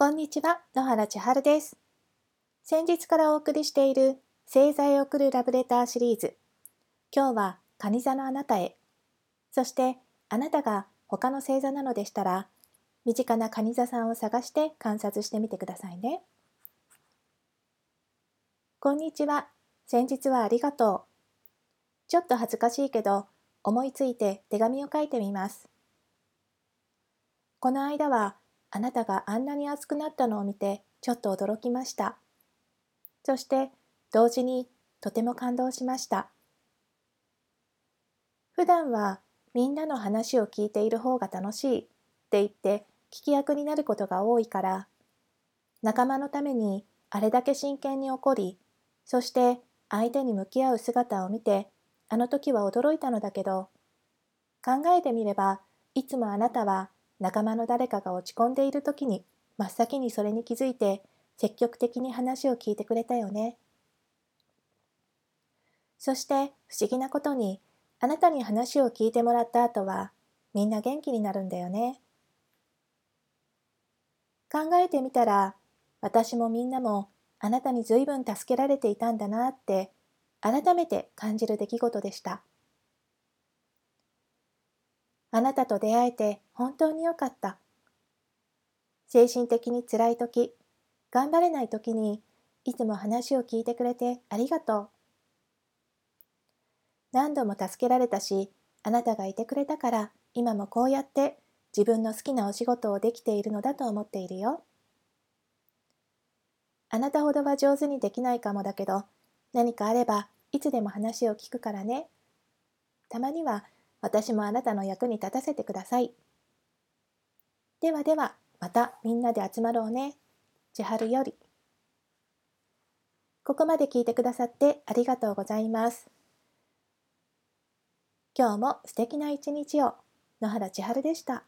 こんにちは、野原千春です。先日からお送りしている星座へ送るラブレターシリーズ。今日は蟹座のあなたへ。そしてあなたが他の星座なのでしたら、身近な蟹座さんを探して観察してみてくださいね。こんにちは。先日はありがとう。ちょっと恥ずかしいけど、思いついて手紙を書いてみます。この間はあなたがあんなに熱くなったのを見てちょっと驚きました。そして同時にとても感動しました。普段はみんなの話を聞いている方が楽しいって言って聞き役になることが多いから仲間のためにあれだけ真剣に怒りそして相手に向き合う姿を見てあの時は驚いたのだけど考えてみればいつもあなたは仲間の誰かが落ち込んでいる時に真っ先にそれに気づいて積極的に話を聞いてくれたよね。そして不思議なことにあなたに話を聞いてもらった後はみんな元気になるんだよね。考えてみたら私もみんなもあなたに随分助けられていたんだなって改めて感じる出来事でした。あなたと出会えて本当によかった。精神的に辛い時、頑張れない時にいつも話を聞いてくれてありがとう。何度も助けられたし、あなたがいてくれたから今もこうやって自分の好きなお仕事をできているのだと思っているよ。あなたほどは上手にできないかもだけど、何かあればいつでも話を聞くからね。たまには私もあなたの役に立たせてください。ではでは、またみんなで集まろうね。千春より。ここまで聞いてくださってありがとうございます。今日も素敵な一日を。野原千春でした。